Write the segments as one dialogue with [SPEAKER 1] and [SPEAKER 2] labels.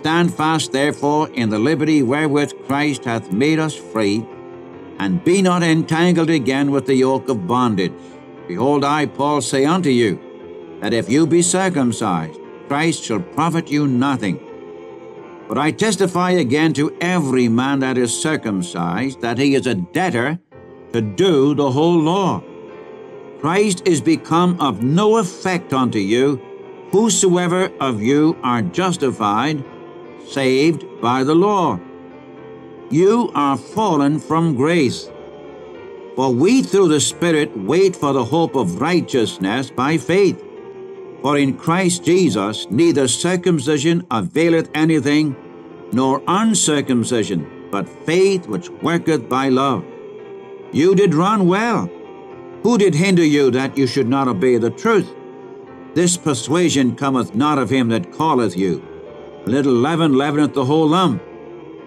[SPEAKER 1] Stand fast, therefore, in the liberty wherewith Christ hath made us free, and be not entangled again with the yoke of bondage. Behold, I, Paul, say unto you, that if you be circumcised, Christ shall profit you nothing. But I testify again to every man that is circumcised that he is a debtor to do the whole law. Christ is become of no effect unto you, whosoever of you are justified saved by the law. You are fallen from grace. For we through the Spirit wait for the hope of righteousness by faith. For in Christ Jesus neither circumcision availeth anything, nor uncircumcision, but faith which worketh by love. You did run well. Who did hinder you that you should not obey the truth? This persuasion cometh not of him that calleth you. A little leaven leaveneth the whole lump.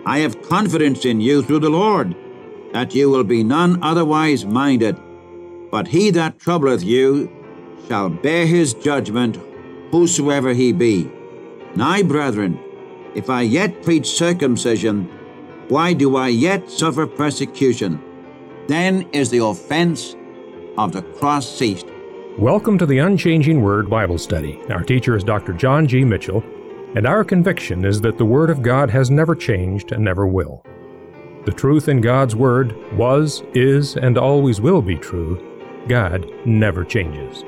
[SPEAKER 1] I have confidence in you through the Lord, that you will be none otherwise minded. But he that troubleth you shall bear his judgment, whosoever he be. Nay, brethren, if I yet preach circumcision, why do I yet suffer persecution? Then is the offense of the cross ceased.
[SPEAKER 2] Welcome to the Unchanging Word Bible Study. Our teacher is Dr. John G. Mitchell and our conviction is that the Word of God has never changed and never will. The truth in God's Word was, is, and always will be true. God never changes.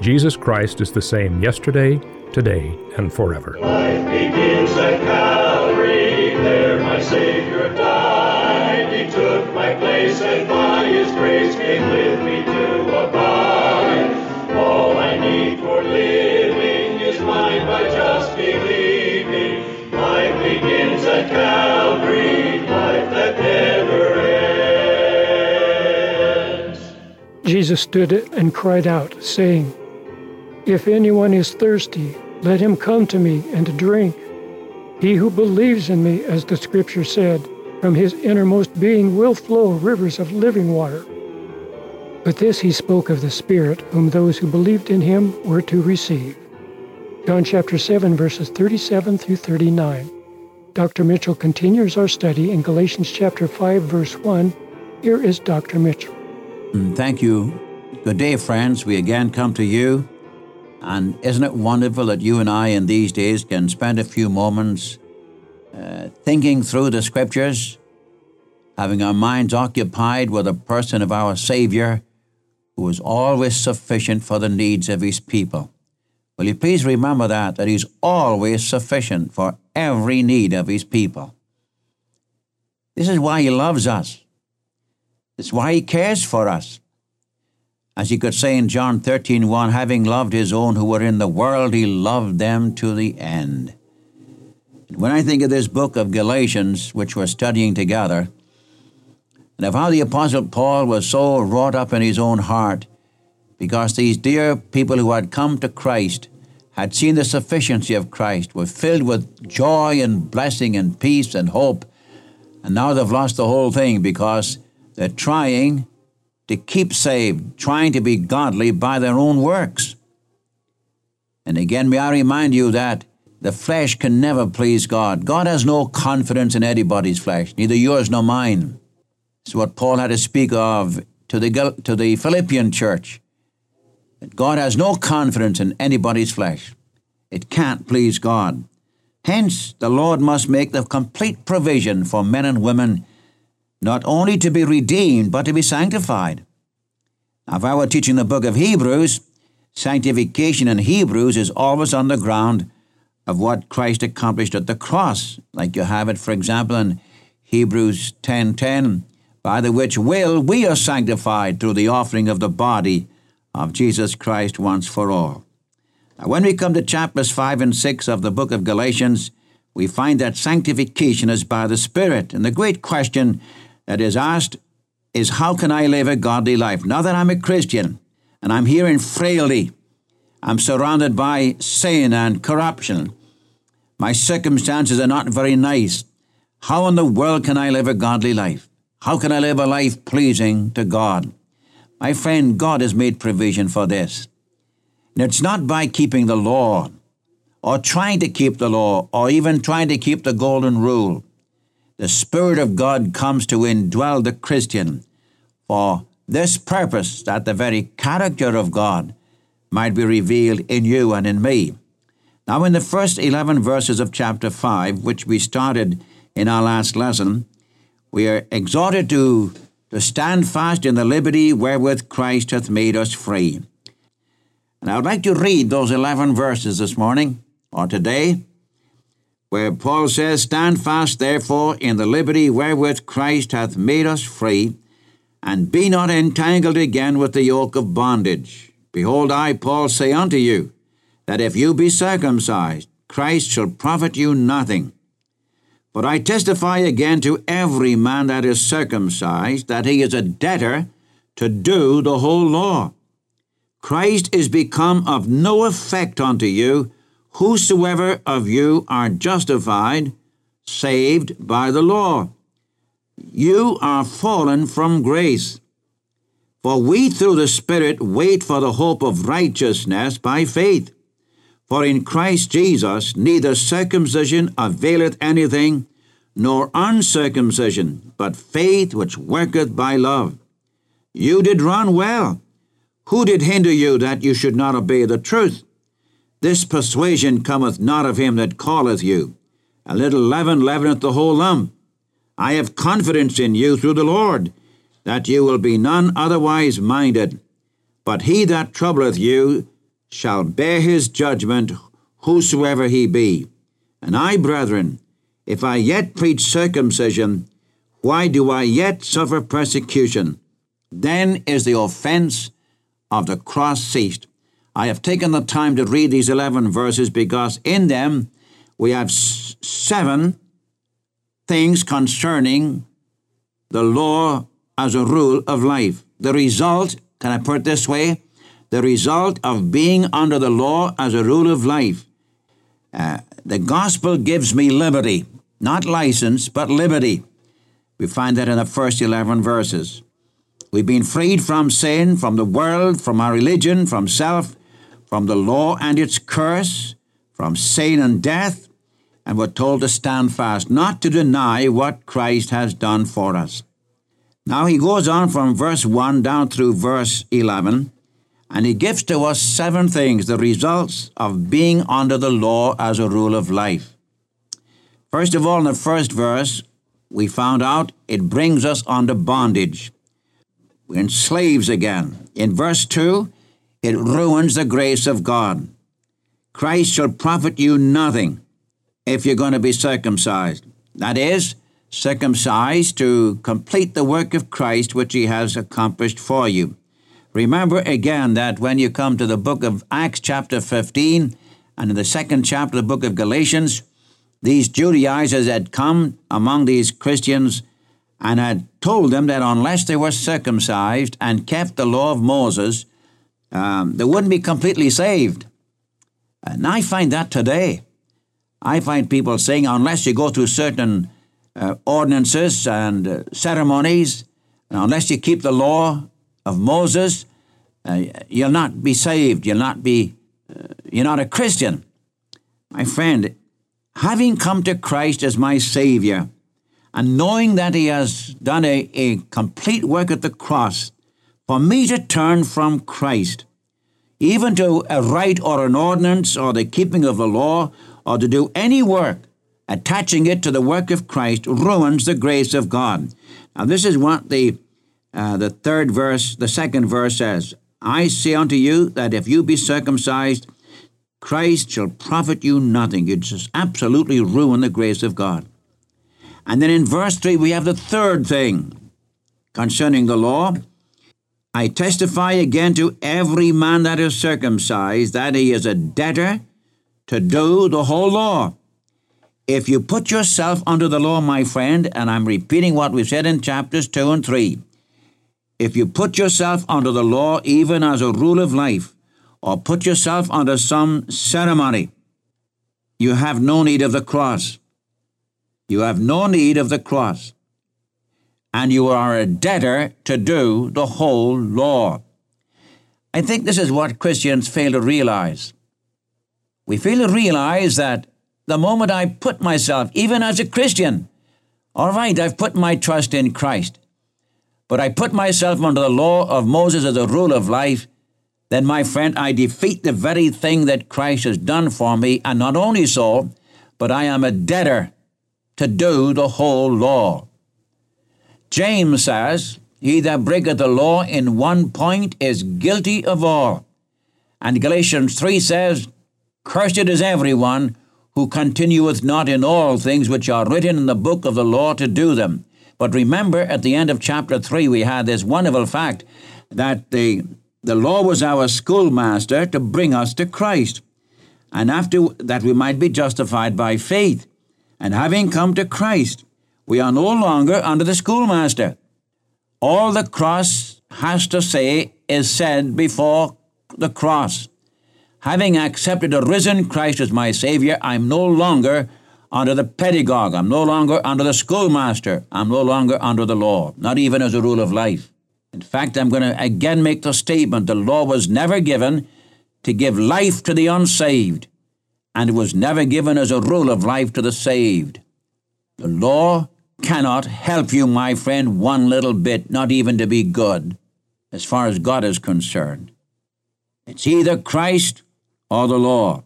[SPEAKER 2] Jesus Christ is the same yesterday, today, and forever.
[SPEAKER 3] Life begins at Calvary, there my Savior died. He took my place, and by His grace came with me to abide. All I need for living
[SPEAKER 4] Jesus stood and cried out, saying, If anyone is thirsty, let him come to me and drink. He who believes in me, as the scripture said, from his innermost being will flow rivers of living water. But this he spoke of the Spirit, whom those who believed in him were to receive. John chapter 7, verses 37 through 39. Dr. Mitchell continues our study in Galatians chapter 5, verse 1. Here is Dr. Mitchell.
[SPEAKER 1] Mm, Thank you. Good day, friends. We again come to you. And isn't it wonderful that you and I in these days can spend a few moments uh, thinking through the scriptures, having our minds occupied with the person of our Savior, who is always sufficient for the needs of his people. Will you please remember that, that he's always sufficient for every need of his people. This is why he loves us. This is why he cares for us. As he could say in John 13, 1, having loved his own who were in the world, he loved them to the end. When I think of this book of Galatians, which we're studying together, and of how the Apostle Paul was so wrought up in his own heart because these dear people who had come to Christ had seen the sufficiency of Christ, were filled with joy and blessing and peace and hope, and now they've lost the whole thing because they're trying to keep saved, trying to be godly by their own works. And again, may I remind you that the flesh can never please God. God has no confidence in anybody's flesh, neither yours nor mine. It's what Paul had to speak of to the, to the Philippian church. That God has no confidence in anybody's flesh. It can't please God. Hence, the Lord must make the complete provision for men and women not only to be redeemed, but to be sanctified. Now, if I were teaching the book of Hebrews, sanctification in Hebrews is always on the ground of what Christ accomplished at the cross, like you have it, for example, in Hebrews 10:10, by the which will we are sanctified through the offering of the body of Jesus Christ once for all. Now, when we come to chapters 5 and 6 of the book of Galatians, we find that sanctification is by the Spirit. And the great question that is asked is how can I live a godly life? Now that I'm a Christian and I'm here in frailty, I'm surrounded by sin and corruption. My circumstances are not very nice. How in the world can I live a godly life? How can I live a life pleasing to God? My friend, God has made provision for this. And it's not by keeping the law or trying to keep the law, or even trying to keep the golden rule. The Spirit of God comes to indwell the Christian for this purpose that the very character of God might be revealed in you and in me. Now, in the first 11 verses of chapter 5, which we started in our last lesson, we are exhorted to, to stand fast in the liberty wherewith Christ hath made us free. And I would like to read those 11 verses this morning or today, where Paul says, Stand fast, therefore, in the liberty wherewith Christ hath made us free, and be not entangled again with the yoke of bondage. Behold, I, Paul, say unto you, that if you be circumcised, Christ shall profit you nothing. But I testify again to every man that is circumcised that he is a debtor to do the whole law. Christ is become of no effect unto you, whosoever of you are justified, saved by the law. You are fallen from grace. For we through the Spirit wait for the hope of righteousness by faith. For in Christ Jesus neither circumcision availeth anything, nor uncircumcision, but faith which worketh by love. You did run well. Who did hinder you that you should not obey the truth? This persuasion cometh not of him that calleth you. A little leaven leaveneth the whole lump. I have confidence in you through the Lord, that you will be none otherwise minded. But he that troubleth you shall bear his judgment, whosoever he be. And I, brethren, if I yet preach circumcision, why do I yet suffer persecution? Then is the offense of the cross ceased. I have taken the time to read these 11 verses because in them we have seven things concerning the law as a rule of life. The result, can I put it this way? The result of being under the law as a rule of life. Uh, the gospel gives me liberty, not license, but liberty. We find that in the first 11 verses. We've been freed from sin, from the world, from our religion, from self, from the law and its curse, from sin and death, and we're told to stand fast, not to deny what Christ has done for us. Now he goes on from verse 1 down through verse 11 and he gives to us seven things, the results of being under the law as a rule of life. First of all, in the first verse, we found out it brings us under bondage. We're in slaves again. In verse 2, it ruins the grace of God. Christ shall profit you nothing if you're going to be circumcised. That is, circumcised to complete the work of Christ which he has accomplished for you. Remember again that when you come to the book of Acts, chapter 15, and in the second chapter of the book of Galatians, these Judaizers had come among these Christians and had told them that unless they were circumcised and kept the law of Moses, um, they wouldn't be completely saved. And I find that today. I find people saying unless you go through certain uh, ordinances and uh, ceremonies, and unless you keep the law of Moses, uh, you'll not be saved. You'll not be, uh, you're not a Christian. My friend, having come to Christ as my Savior, and knowing that He has done a, a complete work at the cross, for me to turn from Christ, even to a rite or an ordinance or the keeping of the law, or to do any work attaching it to the work of Christ, ruins the grace of God. Now, this is what the uh, the third verse, the second verse says, I say unto you that if you be circumcised, Christ shall profit you nothing. You just absolutely ruin the grace of God. And then in verse 3, we have the third thing concerning the law. I testify again to every man that is circumcised that he is a debtor to do the whole law. If you put yourself under the law, my friend, and I'm repeating what we said in chapters 2 and 3, if you put yourself under the law even as a rule of life, or put yourself under some ceremony, you have no need of the cross. You have no need of the cross. And you are a debtor to do the whole law. I think this is what Christians fail to realize. we fail to realize that the moment I put myself, even as a Christian, all right, I've put my trust in Christ, but I put myself under the law of Moses as a rule of life, then, my friend, I defeat the very thing that Christ has done for me, and not only so, but I am a debtor to do the whole law. James says, He that breaketh the law in one point is guilty of all. And Galatians 3 says, Cursed is everyone who continueth not in all things which are written in the book of the law to do them. But remember, at the end of chapter 3, we had this wonderful fact that the, the law was our schoolmaster to bring us to Christ, and after that we might be justified by faith. And having come to Christ, we are no longer under the schoolmaster. All the cross has to say is said before the cross. Having accepted a risen Christ as my Savior, I'm no longer under the pedagogue. I'm no longer under the schoolmaster. I'm no longer under the law, not even as a rule of life. In fact, I'm going to again make the statement the law was never given to give life to the unsaved, and it was never given as a rule of life to the saved. The law cannot help you, my friend, one little bit, not even to be good, as far as God is concerned. It's either Christ or the law.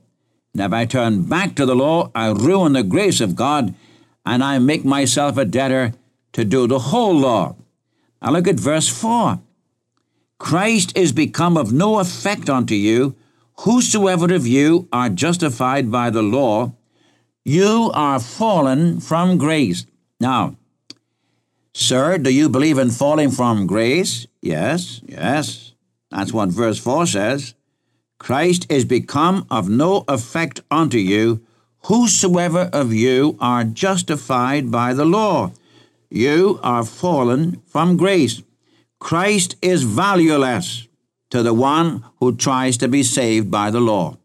[SPEAKER 1] If I turn back to the law, I ruin the grace of God and I make myself a debtor to do the whole law. Now look at verse 4. Christ is become of no effect unto you. Whosoever of you are justified by the law, you are fallen from grace. Now, sir, do you believe in falling from grace? Yes, yes. That's what verse 4 says. Christ is become of no effect unto you, whosoever of you are justified by the law. You are fallen from grace. Christ is valueless to the one who tries to be saved by the law.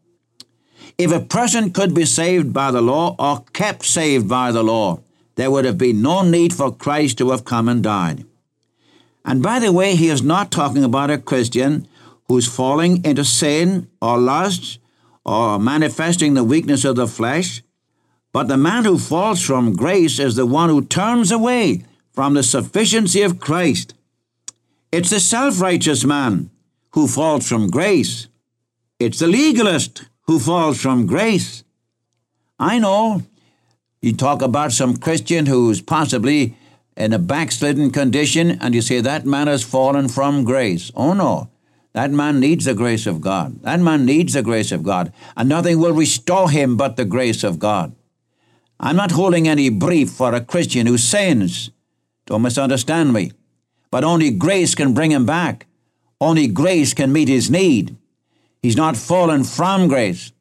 [SPEAKER 1] If a person could be saved by the law or kept saved by the law, there would have been no need for Christ to have come and died. And by the way, he is not talking about a Christian who's falling into sin or lust or manifesting the weakness of the flesh. But the man who falls from grace is the one who turns away from the sufficiency of Christ. It's the self righteous man who falls from grace. It's the legalist who falls from grace. I know you talk about some Christian who's possibly in a backslidden condition, and you say that man has fallen from grace. Oh no. That man needs the grace of God. That man needs the grace of God. And nothing will restore him but the grace of God. I'm not holding any brief for a Christian who sins. Don't misunderstand me. But only grace can bring him back. Only grace can meet his need. He's not fallen from grace.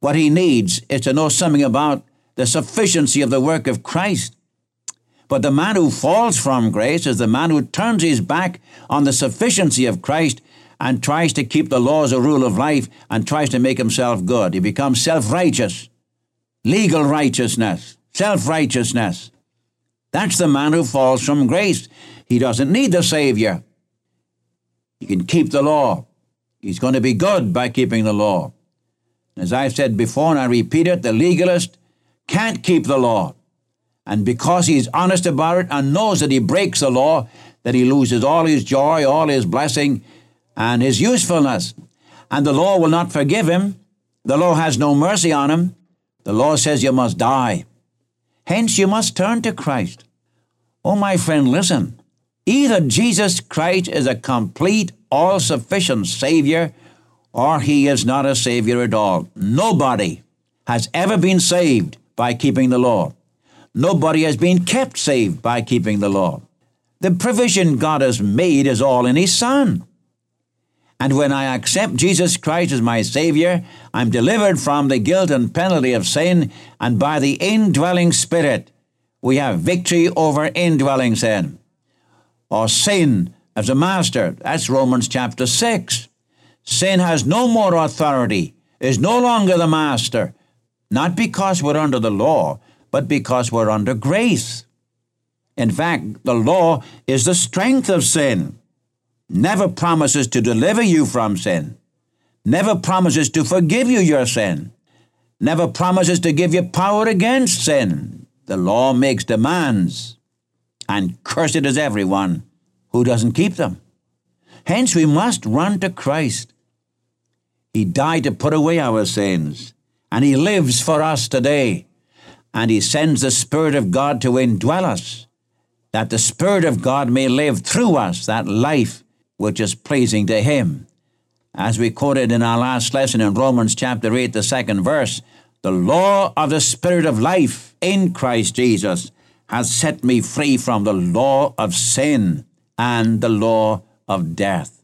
[SPEAKER 1] What he needs is to know something about the sufficiency of the work of Christ. But the man who falls from grace is the man who turns his back on the sufficiency of Christ and tries to keep the law as a rule of life and tries to make himself good. He becomes self righteous, legal righteousness, self righteousness. That's the man who falls from grace. He doesn't need the Savior. He can keep the law. He's going to be good by keeping the law. As I've said before, and I repeat it, the legalist can't keep the law. And because he's honest about it and knows that he breaks the law, that he loses all his joy, all his blessing, and his usefulness. And the law will not forgive him. The law has no mercy on him. The law says you must die. Hence, you must turn to Christ. Oh, my friend, listen. Either Jesus Christ is a complete, all sufficient Savior, or he is not a Savior at all. Nobody has ever been saved by keeping the law. Nobody has been kept saved by keeping the law. The provision God has made is all in His Son. And when I accept Jesus Christ as my Savior, I'm delivered from the guilt and penalty of sin, and by the indwelling Spirit, we have victory over indwelling sin. Or sin as a master. That's Romans chapter 6. Sin has no more authority, is no longer the master, not because we're under the law, but because we're under grace. In fact, the law is the strength of sin, never promises to deliver you from sin, never promises to forgive you your sin, never promises to give you power against sin. The law makes demands, and cursed is everyone who doesn't keep them. Hence, we must run to Christ. He died to put away our sins, and He lives for us today. And He sends the Spirit of God to indwell us, that the Spirit of God may live through us that life which is pleasing to Him. As we quoted in our last lesson in Romans chapter 8, the second verse, the law of the Spirit of life in Christ Jesus has set me free from the law of sin and the law of death.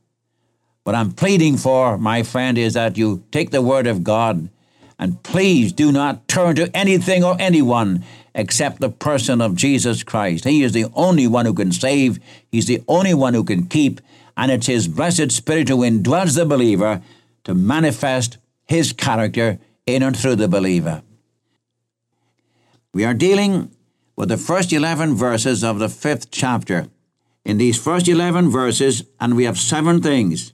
[SPEAKER 1] What I'm pleading for, my friend, is that you take the Word of God and please do not turn to anything or anyone except the person of Jesus Christ. He is the only one who can save, He's the only one who can keep, and it's His blessed Spirit who indwells the believer to manifest His character in and through the believer. We are dealing with the first 11 verses of the fifth chapter. In these first 11 verses, and we have seven things.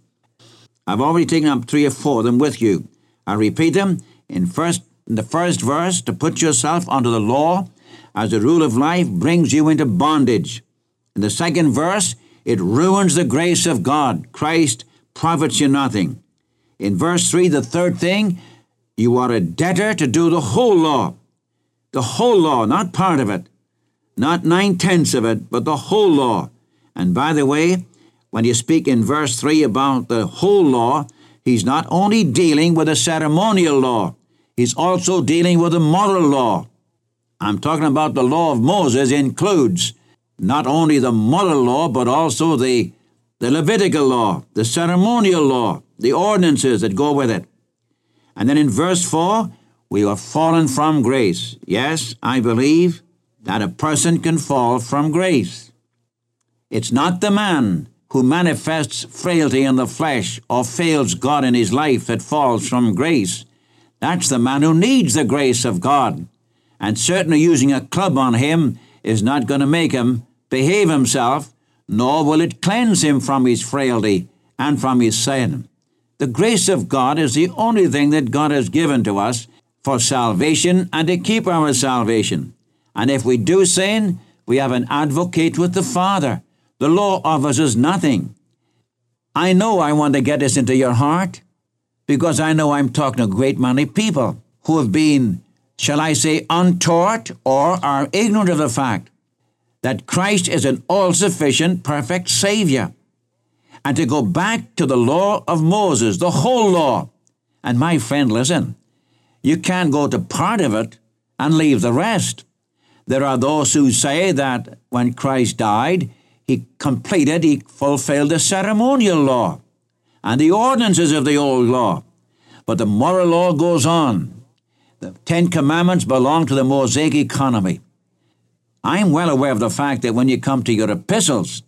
[SPEAKER 1] I've already taken up three or four of them with you. I repeat them. In first in the first verse, to put yourself under the law as the rule of life brings you into bondage. In the second verse, it ruins the grace of God. Christ profits you nothing. In verse 3, the third thing, you are a debtor to do the whole law. The whole law, not part of it, not nine tenths of it, but the whole law. And by the way, when you speak in verse 3 about the whole law, he's not only dealing with the ceremonial law, he's also dealing with the moral law. I'm talking about the law of Moses includes not only the moral law, but also the, the Levitical law, the ceremonial law, the ordinances that go with it. And then in verse 4, we are fallen from grace. Yes, I believe that a person can fall from grace. It's not the man who manifests frailty in the flesh or fails God in his life that falls from grace. That's the man who needs the grace of God. And certainly using a club on him is not going to make him behave himself, nor will it cleanse him from his frailty and from his sin. The grace of God is the only thing that God has given to us for salvation and to keep our salvation. And if we do sin, we have an advocate with the Father. The law offers us nothing. I know I want to get this into your heart because I know I'm talking to great many people who have been, shall I say, untaught or are ignorant of the fact that Christ is an all sufficient, perfect Savior. And to go back to the law of Moses, the whole law. And my friend, listen, you can't go to part of it and leave the rest. There are those who say that when Christ died, he completed, he fulfilled the ceremonial law and the ordinances of the old law. But the moral law goes on. The Ten Commandments belong to the Mosaic economy. I'm well aware of the fact that when you come to your epistles,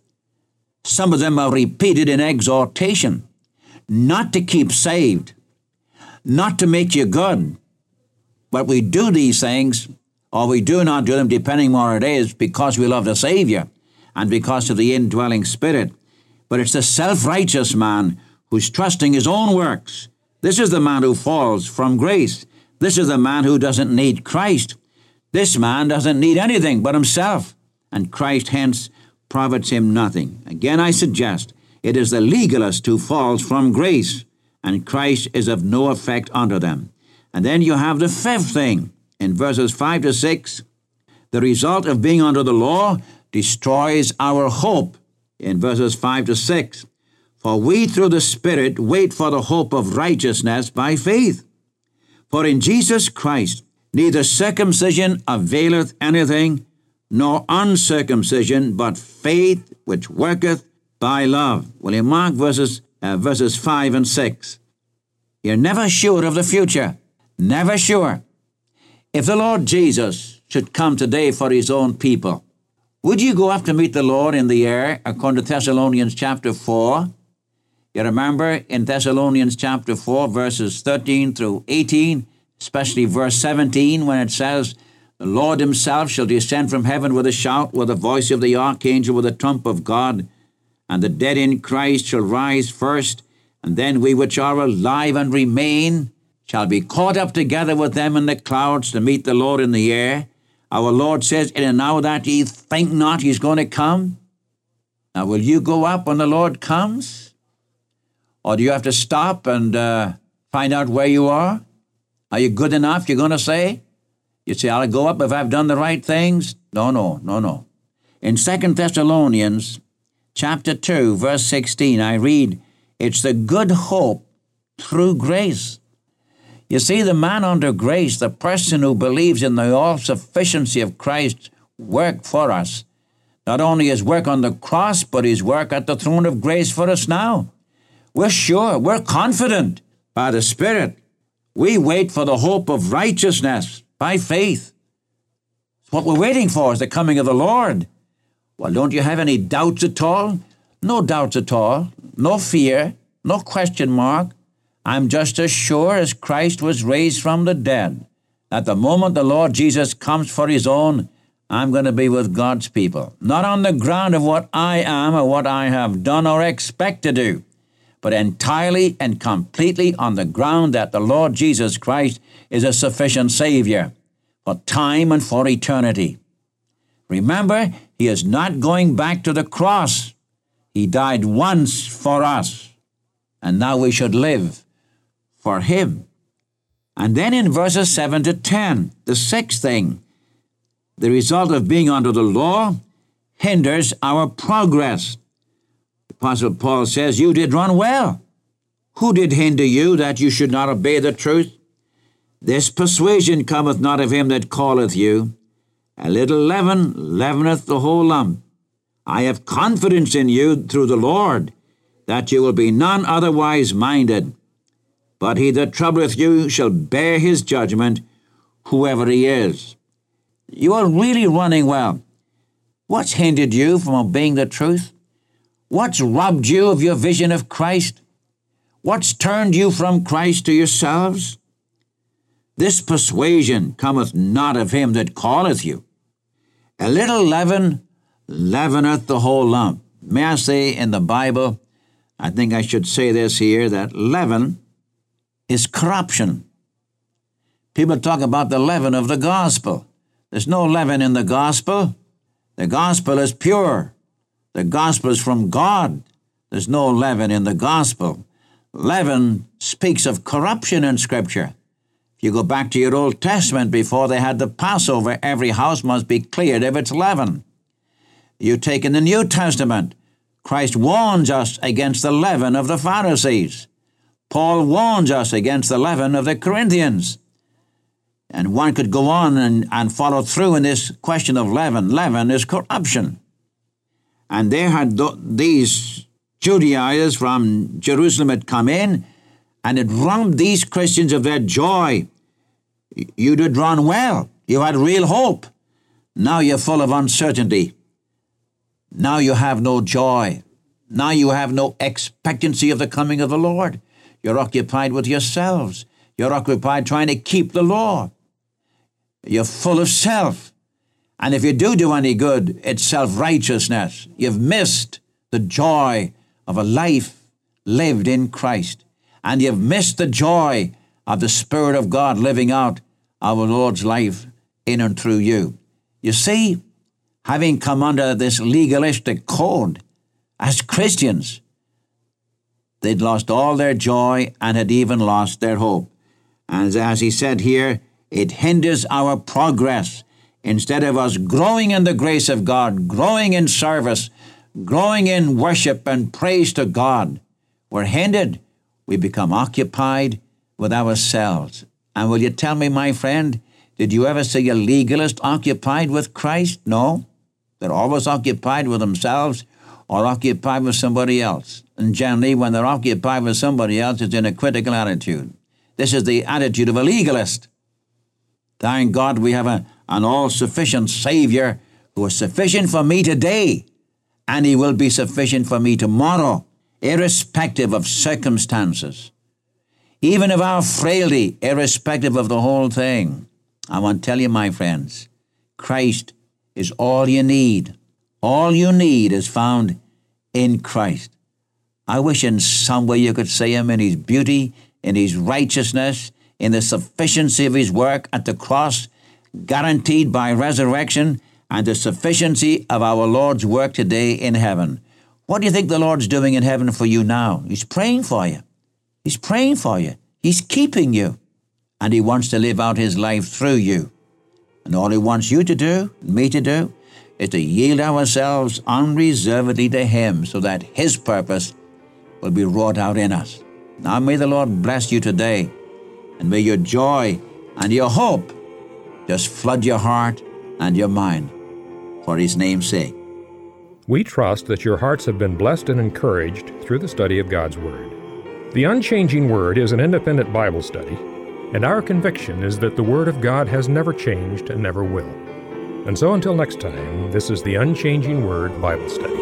[SPEAKER 1] some of them are repeated in exhortation, not to keep saved, not to make you good, but we do these things, or we do not do them, depending on what it is, because we love the Savior and because of the indwelling Spirit. But it's the self righteous man who's trusting his own works. This is the man who falls from grace. This is the man who doesn't need Christ. This man doesn't need anything but himself, and Christ hence profits him nothing. Again, I suggest it is the legalist who falls from grace, and Christ is of no effect unto them. And then you have the fifth thing in verses 5 to 6. The result of being under the law destroys our hope in verses 5 to 6. For we through the Spirit wait for the hope of righteousness by faith. For in Jesus Christ neither circumcision availeth anything, nor uncircumcision, but faith which worketh by love. Will you mark verses, uh, verses 5 and 6? You're never sure of the future. Never sure. If the Lord Jesus should come today for his own people, would you go up to meet the Lord in the air, according to Thessalonians chapter 4? You remember in Thessalonians chapter 4, verses 13 through 18, especially verse 17, when it says, The Lord himself shall descend from heaven with a shout, with the voice of the archangel, with the trump of God, and the dead in Christ shall rise first. And then we which are alive and remain shall be caught up together with them in the clouds to meet the Lord in the air. Our Lord says, In an hour that ye think not he's going to come. Now, will you go up when the Lord comes? Or do you have to stop and uh, find out where you are? Are you good enough, you're going to say? You say, I'll go up if I've done the right things? No, no, no, no. In Second Thessalonians chapter 2, verse 16, I read, It's the good hope through grace. You see, the man under grace, the person who believes in the all sufficiency of Christ's work for us, not only his work on the cross, but his work at the throne of grace for us now. We're sure, we're confident by the Spirit. We wait for the hope of righteousness by faith. What we're waiting for is the coming of the Lord. Well, don't you have any doubts at all? No doubts at all. No fear. No question mark. I'm just as sure as Christ was raised from the dead that the moment the Lord Jesus comes for his own, I'm going to be with God's people. Not on the ground of what I am or what I have done or expect to do, but entirely and completely on the ground that the Lord Jesus Christ is a sufficient Savior for time and for eternity. Remember, He is not going back to the cross. He died once for us, and now we should live for Him. And then in verses 7 to 10, the sixth thing, the result of being under the law hinders our progress. Apostle Paul says, You did run well. Who did hinder you that you should not obey the truth? This persuasion cometh not of him that calleth you. A little leaven leaveneth the whole lump. I have confidence in you through the Lord, that you will be none otherwise minded. But he that troubleth you shall bear his judgment, whoever he is. You are really running well. What's hindered you from obeying the truth? What's robbed you of your vision of Christ? What's turned you from Christ to yourselves? This persuasion cometh not of him that calleth you. A little leaven leaveneth the whole lump. May I say in the Bible, I think I should say this here, that leaven is corruption. People talk about the leaven of the gospel. There's no leaven in the gospel. The gospel is pure. The gospel is from God. There's no leaven in the gospel. Leaven speaks of corruption in Scripture. If you go back to your Old Testament, before they had the Passover, every house must be cleared of its leaven. You take in the New Testament, Christ warns us against the leaven of the Pharisees. Paul warns us against the leaven of the Corinthians. And one could go on and, and follow through in this question of leaven. Leaven is corruption. And they had th- these Judaizers from Jerusalem had come in, and had robbed these Christians of their joy. You did run well. You had real hope. Now you're full of uncertainty. Now you have no joy. Now you have no expectancy of the coming of the Lord. You're occupied with yourselves. You're occupied trying to keep the law. You're full of self. And if you do do any good, it's self righteousness. You've missed the joy of a life lived in Christ. And you've missed the joy of the Spirit of God living out our Lord's life in and through you. You see, having come under this legalistic code as Christians, they'd lost all their joy and had even lost their hope. And as he said here, it hinders our progress. Instead of us growing in the grace of God, growing in service, growing in worship and praise to God, we're hindered. We become occupied with ourselves. And will you tell me, my friend, did you ever see a legalist occupied with Christ? No. They're always occupied with themselves or occupied with somebody else. And generally, when they're occupied with somebody else, it's in a critical attitude. This is the attitude of a legalist. Thank God we have a, an all sufficient Savior who is sufficient for me today, and He will be sufficient for me tomorrow, irrespective of circumstances, even of our frailty, irrespective of the whole thing. I want to tell you, my friends, Christ is all you need. All you need is found in Christ. I wish in some way you could see him in his beauty, in his righteousness, in the sufficiency of his work at the cross, guaranteed by resurrection, and the sufficiency of our Lord's work today in heaven. What do you think the Lord's doing in heaven for you now? He's praying for you. He's praying for you. He's keeping you. And He wants to live out His life through you. And all He wants you to do, me to do, is to yield ourselves unreservedly to Him so that His purpose will be wrought out in us. Now may the Lord bless you today, and may your joy and your hope just flood your heart and your mind for His name's sake.
[SPEAKER 2] We trust that your hearts have been blessed and encouraged through the study of God's Word. The Unchanging Word is an independent Bible study, and our conviction is that the Word of God has never changed and never will. And so until next time, this is the Unchanging Word Bible Study.